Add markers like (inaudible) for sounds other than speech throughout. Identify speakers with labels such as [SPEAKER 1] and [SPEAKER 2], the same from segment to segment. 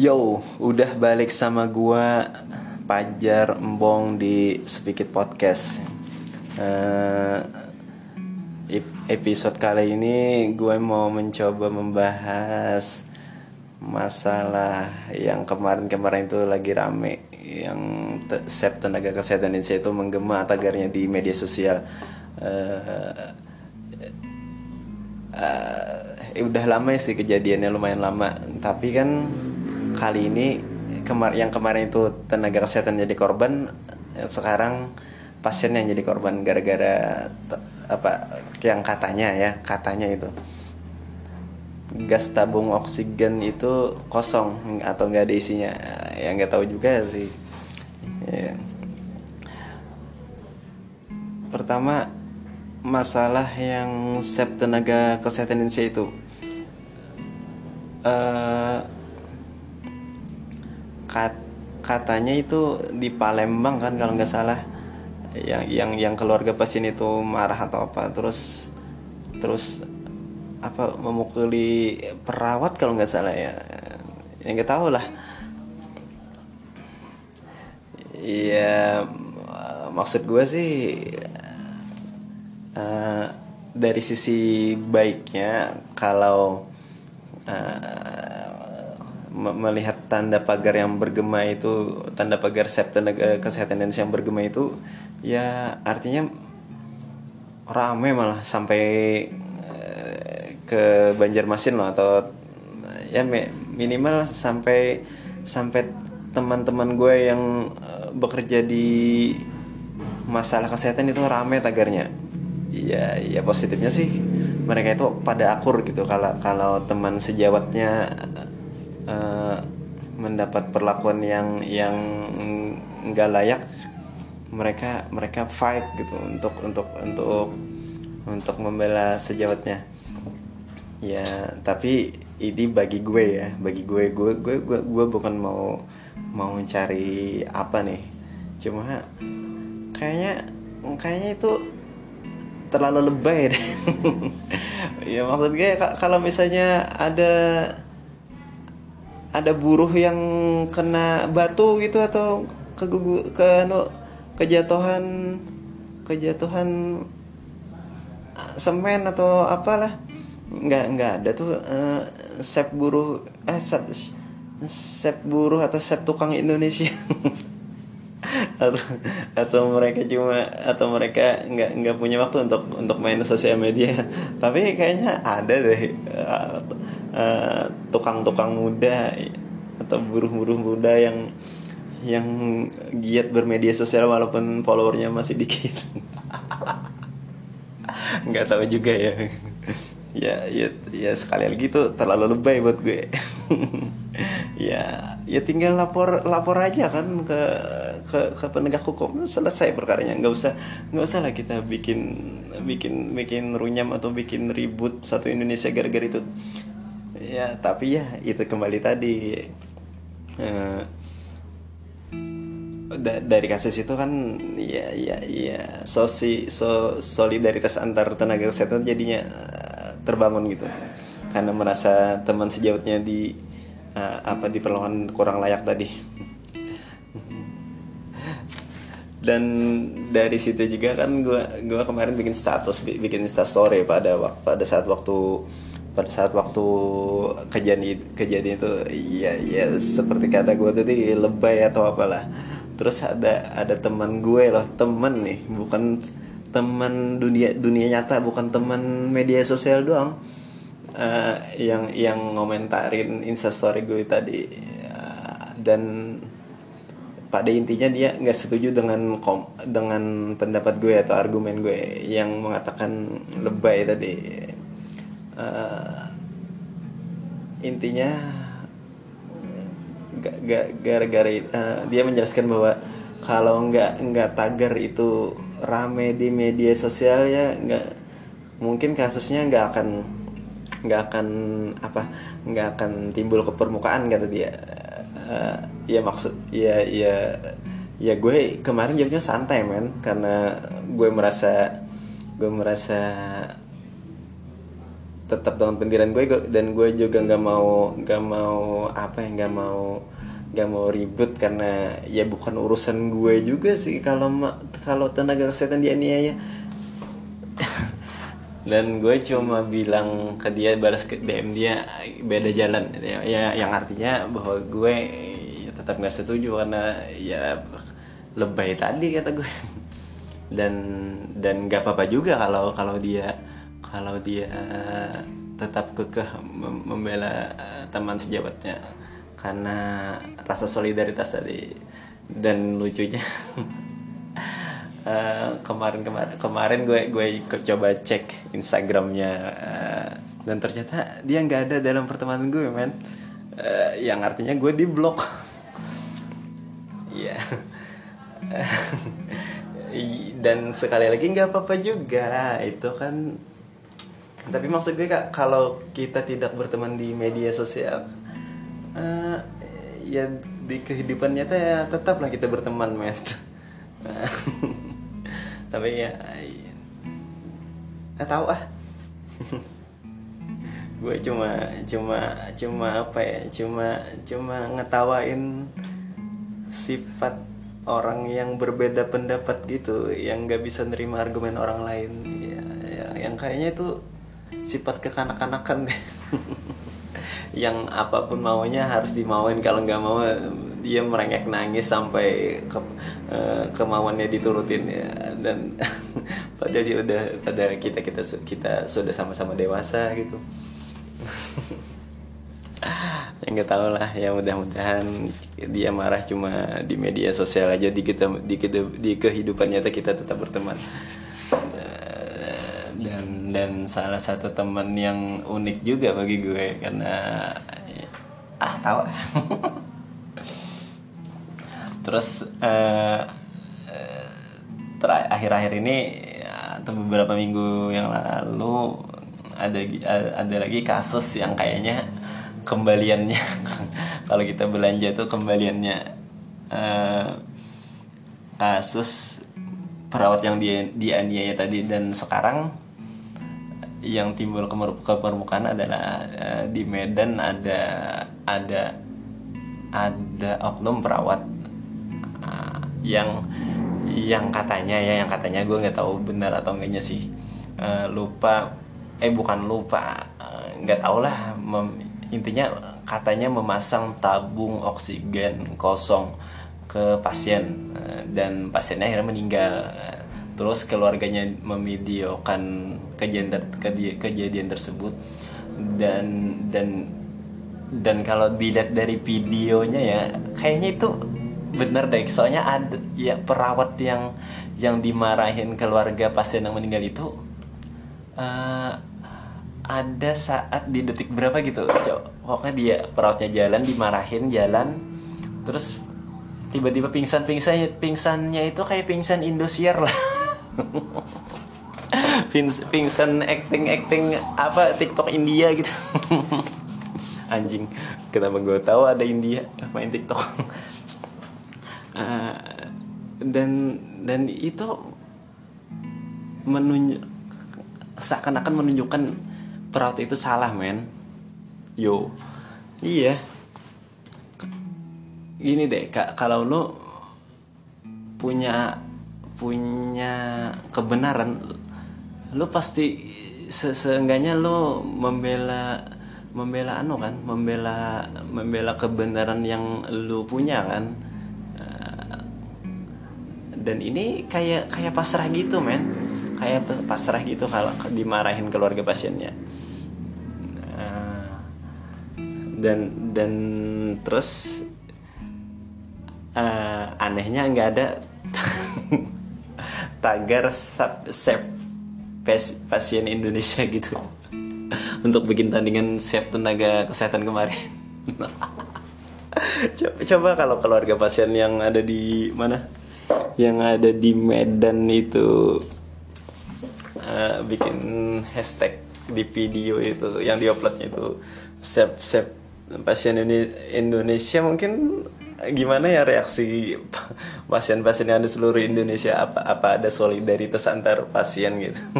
[SPEAKER 1] Yo, udah balik sama gua Pajar Embong di Speak Podcast. Uh, episode kali ini gue mau mencoba membahas masalah yang kemarin-kemarin itu lagi rame yang sep tenaga kesehatan Indonesia itu menggema tagarnya di media sosial. Uh, uh, udah lama sih kejadiannya lumayan lama, tapi kan kali ini kemar yang kemarin itu tenaga kesehatan jadi korban sekarang pasien yang jadi korban gara-gara apa yang katanya ya katanya itu gas tabung oksigen itu kosong atau nggak ada isinya ya nggak tahu juga sih ya. pertama masalah yang sep tenaga kesehatan Indonesia itu uh, kat, katanya itu di Palembang kan kalau nggak salah. Yang yang yang keluarga pasien itu marah atau apa terus terus apa memukuli perawat kalau nggak salah ya. Yang nggak tahu lah. Iya maksud gue sih uh, dari sisi baiknya kalau uh, melihat tanda pagar yang bergema itu tanda pagar sep tenaga kesehatan Indonesia yang bergema itu ya artinya rame malah sampai uh, ke Banjarmasin loh atau ya minimal sampai sampai teman-teman gue yang bekerja di masalah kesehatan itu rame tagarnya. Ya ya positifnya sih mereka itu pada akur gitu kalau kalau teman sejawatnya uh, mendapat perlakuan yang yang nggak layak mereka mereka fight gitu untuk untuk untuk untuk membela sejawatnya. Ya tapi ini bagi gue ya bagi gue gue gue gue, gue bukan mau mau mencari apa nih. Cuma kayaknya kayaknya itu terlalu lebay deh. (laughs) Ya maksud gue kalau misalnya ada ada buruh yang kena batu gitu atau kegugu ke no, kejatuhan kejatuhan semen atau apalah. Nggak nggak ada tuh uh, sep buruh eh sep, sep buruh atau sep tukang Indonesia. (laughs) Atau atau mereka cuma atau mereka nggak nggak punya waktu untuk untuk main sosial media. Tapi kayaknya ada deh tukang-tukang uh, uh, muda atau buruh-buruh muda yang yang giat bermedia sosial walaupun followernya masih dikit. (laughs) Nggak tahu juga ya. (laughs) Ya ya ya sekali lagi tuh terlalu lebay buat gue. (laughs) Ya ya tinggal lapor lapor aja kan ke ke, ke penegak hukum. Selesai perkaranya. Nggak usah nggak usah lah kita bikin bikin bikin runyam atau bikin ribut satu Indonesia gara-gara itu ya tapi ya itu kembali tadi. Uh, da dari kasus itu kan ya ya ya sosi so solidaritas antar tenaga kesehatan jadinya terbangun gitu. Karena merasa teman sejawatnya di uh, apa diperlakukan kurang layak tadi. Dan dari situ juga kan gue gue kemarin bikin status bikin story pada pada saat waktu pada saat waktu kejadian kejadian itu ya ya seperti kata gue tadi lebay atau apalah. Terus ada ada teman gue loh temen nih bukan teman dunia dunia nyata bukan teman media sosial doang. Uh, yang yang ngomentarin instastory gue tadi. Uh, dan pada intinya dia nggak setuju dengan kom dengan pendapat gue atau argumen gue yang mengatakan lebay tadi uh, intinya gara-gara uh, dia menjelaskan bahwa kalau nggak nggak tagar itu rame di media sosial ya nggak mungkin kasusnya nggak akan nggak akan apa nggak akan timbul ke permukaan kata dia. Uh, ya maksud ya ya ya gue kemarin jawabnya santai men karena gue merasa gue merasa tetap dengan pendirian gue dan gue juga nggak mau nggak mau apa ya nggak mau nggak mau ribut karena ya bukan urusan gue juga sih kalau kalau tenaga kesehatan dianiaya. (laughs) Dan gue cuma bilang ke dia balas ke DM dia beda jalan. Ya, ya yang artinya bahwa gue ya, tetap nggak setuju karena ya lebay tadi kata gue. (laughs) Dan dan nggak apa-apa juga kalau kalau dia kalau dia tetap kekeh membela teman sejabatnya karena rasa solidaritas tadi dan lucunya. Uh, (laughs) kemarin kemarin kemarin gue gue ikut coba cek Instagramnya dan ternyata dia nggak ada dalam pertemanan gue men. Yang artinya gue di blok ya (laughs) dan sekali lagi nggak apa-apa juga. Itu kan tapi maksud gue kak kalau kita tidak berteman di media sosial uh, ya di kehidupan nyata ya tetaplah kita berteman men. (laughs) Tapi ya nggak tahu ah. (laughs) Gue cuma cuma cuma apa ya cuma cuma ngetawain sifat orang yang berbeda pendapat gitu yang nggak bisa nerima argumen orang lain. Ya, ya yang kayaknya itu sifat kekanak-kanakan. (laughs) Yang apa pun maunya harus dimauin. Kalau nggak mau dia merengek nangis sampai ke, uh, kemauannya diturutin ya. Dan (laughs) padahal dia udah padahal kita kita kita sudah sama-sama dewasa gitu. (laughs) Yang nggak tahu lah. Ya mudah-mudahan dia marah cuma di media sosial aja di kita di, di kehidupan nyata kita tetap berteman dan dan salah satu teman yang unik juga bagi gue karena ah tahu. (laughs) Terus uh, akhir-akhir ini atau beberapa minggu yang lalu ada ada lagi kasus yang kayaknya kembaliannya (laughs) kalau kita belanja tuh kembaliannya uh, kasus perawat yang dia dianiaya tadi. Dan sekarang yang timbul ke permukaan adalah uh, di Medan ada ada ada oknum perawat uh, yang yang katanya ya yang katanya gue nggak tahu benar atau enggaknya sih uh, lupa eh bukan lupa nggak uh, tau lah mem, intinya katanya memasang tabung oksigen kosong ke pasien uh, dan pasiennya akhirnya meninggal terus keluarganya memvideokan kejadian kejadian tersebut. Dan dan dan kalau dilihat dari videonya ya kayaknya itu bener deh. Soalnya ada ya perawat yang yang dimarahin keluarga pasien yang meninggal itu uh, ada saat di detik berapa gitu pokoknya dia perawatnya jalan dimarahin jalan terus tiba-tiba pingsan pingsannya pingsannya itu kayak pingsan Indosiar lah (laughs) pingsan acting acting apa TikTok India gitu. Anjing kenapa gue tahu ada India main TikTok? Uh, dan dan itu menunjuk seakan-akan menunjukkan perawat itu salah men. Yo. Iya. Gini deh kak kalau lo punya punya kebenaran lu pasti se seenggaknya lu membela membela anu kan membela membela kebenaran yang lu punya kan. Uh, dan ini kayak kayak pasrah gitu men. Kayak pasrah gitu kalau dimarahin keluarga pasiennya. Uh, dan dan terus uh, anehnya nggak ada (laughs) tagar save pasien Indonesia gitu. (laughs) Untuk bikin tandingan siap tenaga kesehatan kemarin. (laughs) Coba, coba kalau keluarga pasien yang ada di mana? Yang ada di Medan itu uh, bikin hashtag di video itu yang diuploadnya itu save save pasien Indonesia mungkin gimana ya reaksi pasien-pasien yang ada seluruh Indonesia? Apa apa ada solidaritas antar pasien gitu? (laughs)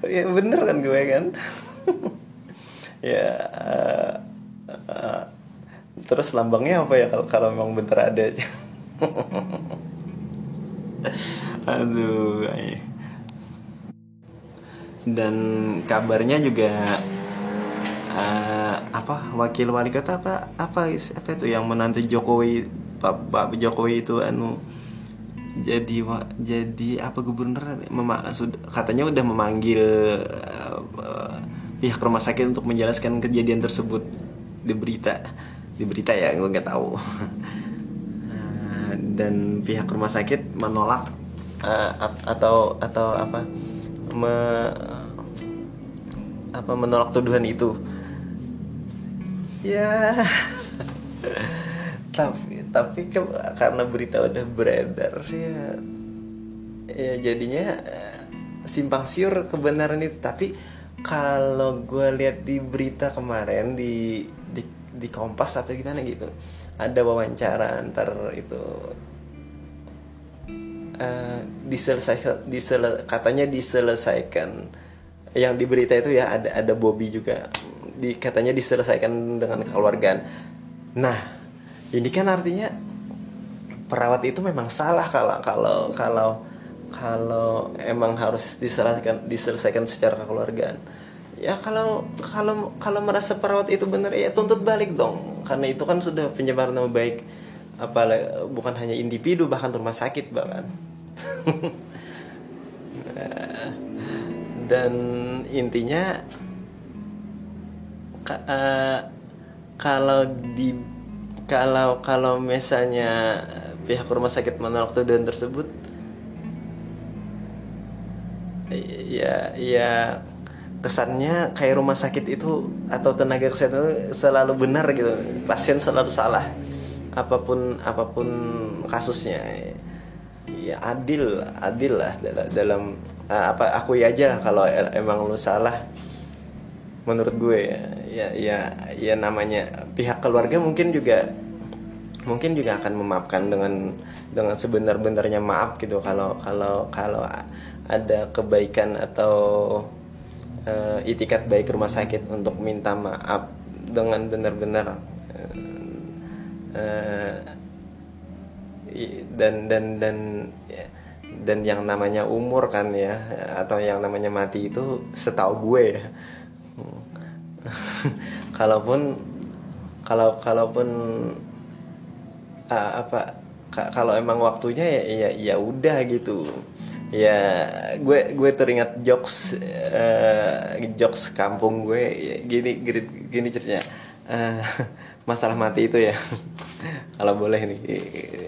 [SPEAKER 1] Ya bener kan gue kan? (laughs) Ya uh, uh, terus lambangnya apa ya kalau kalau memang bener ada? (laughs) Aduh dan kabarnya juga uh, apa wakil wali kota apa apa apa itu yang menantu Jokowi Pak, Pak Jokowi itu anu jadi jadi apa gubernur mema, katanya udah memanggil uh, pihak rumah sakit untuk menjelaskan kejadian tersebut. Di berita di berita ya gue nggak tahu. Uh, dan pihak rumah sakit menolak uh, atau atau apa me, apa menolak tuduhan itu ya. Tapi tapi ke, karena berita udah beredar ya. Ya jadinya eh, simpang siur kebenaran itu. Tapi kalau gue lihat di berita kemarin di di di Kompas apa gimana gitu ada wawancara antar itu uh, diselesaikan disele, katanya diselesaikan. Yang di berita itu ya ada ada Bobby juga di katanya diselesaikan dengan keluargaan nah ini kan artinya perawat itu memang salah kalau kalau kalau kalau emang harus diselesaikan diselesaikan secara kekeluargaan. Ya kalau kalau kalau merasa perawat itu benar ya tuntut balik dong. Karena itu kan sudah penyebaran nama baik apa bukan hanya individu bahkan rumah sakit bahkan. (laughs) Dan intinya uh, kalau di kalau kalau misalnya pihak rumah sakit menolak tuduhan tersebut ya ya kesannya kayak rumah sakit itu atau tenaga kesehatan itu selalu benar gitu. Pasien selalu salah. Apa pun apa pun kasusnya ya adil adil lah dalam, dalam apa akui aja kalau emang lu salah menurut gue ya. Ya ya, ya namanya pihak keluarga mungkin juga mungkin juga akan memaafkan dengan dengan sebenar-benarnya maaf gitu. Kalau kalau kalau ada kebaikan atau uh, itikat baik rumah sakit untuk minta maaf dengan benar-benar uh, dan dan dan dan yang namanya umur kan ya atau yang namanya mati itu setahu gue ya (laughs) kalaupun kalau kalaupun uh, apa kalau emang waktunya ya ya ya udah gitu. Ya gue gue teringat jokes uh, jokes kampung gue ya, gini gini, gini ceritanya. Uh, (laughs) masalah mati itu ya. (laughs) Kalau boleh nih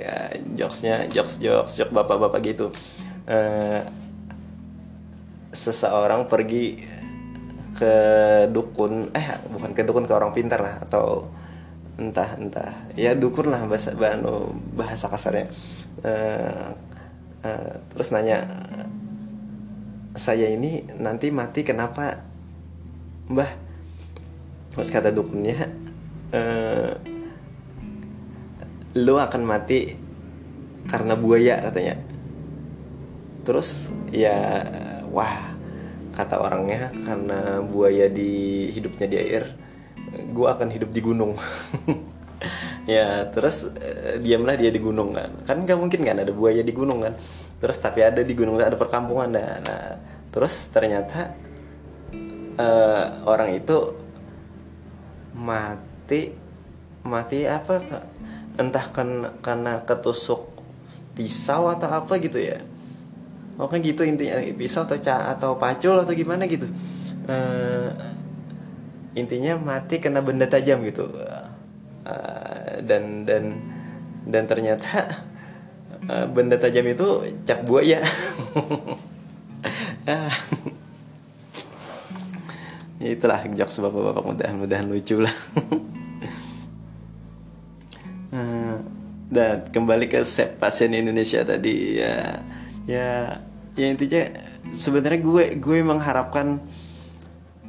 [SPEAKER 1] ya jokesnya jokes jokes jokes bapak bapak gitu. Uh, seseorang pergi ke dukun eh bukan ke dukun ke orang pintar lah atau entah entah. Ya dukun lah bahasa bano bahasa kasarnya. Uh, uh, terus nanya saya ini nanti mati kenapa? Mbah terus kata dukunnya uh, lu akan mati karena buaya katanya. Terus ya wah kata orangnya karena buaya di hidupnya di air gue akan hidup di gunung. (laughs) Ya terus uh, diamlah dia di gunung kan. Kan nggak mungkin kan ada buaya di gunung kan. Terus tapi ada di gunung ada perkampungan nah, nah. Terus ternyata uh, orang itu mati mati apa entah kan karena ketusuk pisau atau apa gitu ya kan gitu intinya. Pisau atau ca atau pacul atau gimana gitu. Uh, intinya mati kena benda tajam gitu. Uh, dan dan dan ternyata uh, benda tajam itu cap buaya. Uh, (laughs) ya itulah jokes bapak-bapak mudah-mudahan lucu lah. (laughs) Dan kembali ke pasien Indonesia tadi ya ya ya intinya sebenarnya gue gue mengharapkan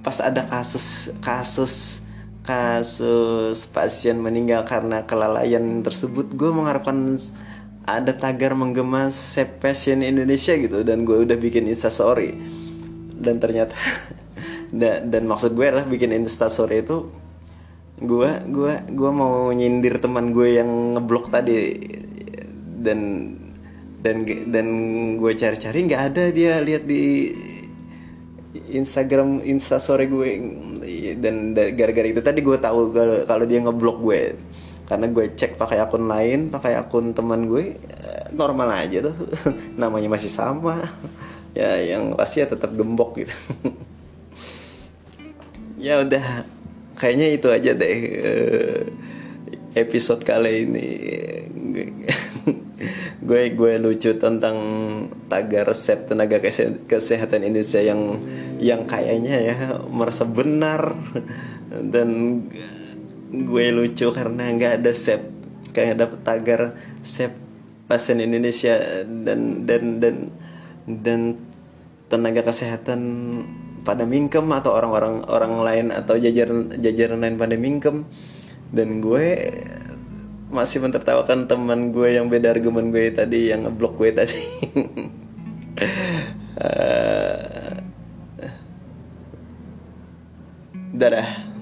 [SPEAKER 1] pas ada kasus kasus kasus pasien meninggal karena kelalaian tersebut gue mengharapkan ada tagar menggema Save Passion Indonesia gitu. Dan gue udah bikin instastory. Dan ternyata (laughs) dan, dan maksud gue adalah bikin instastory itu gue gue gue mau nyindir teman gue yang ngeblok tadi. Dan dan dan gue cari-cari nggak ada dia lihat di Instagram instastory gue. Dan gara-gara itu tadi gue tahu kalau kalau dia ngeblok gue. Karena gue cek pakai akun lain pakai akun teman gue eh, normal aja tuh. (laughs) Namanya masih sama. (laughs) Ya yang pasti ya tetap gembok gitu. (laughs) Ya udah kayaknya itu aja deh eh, episode kali ini gue gue lucu tentang tagar resep tenaga kesehatan Indonesia yang yang kayaknya ya merasa benar. (laughs) Dan gue lucu karena nggak ada sep kayak dapet tagar sep pasien Indonesia dan dan dan dan tenaga kesehatan pada mingkem atau orang-orang orang lain atau jajaran jajaran lain pada mingkem. Dan gue masih mentertawakan teman gue yang beda argumen gue tadi yang ngeblok gue tadi. (laughs) Uh, dadah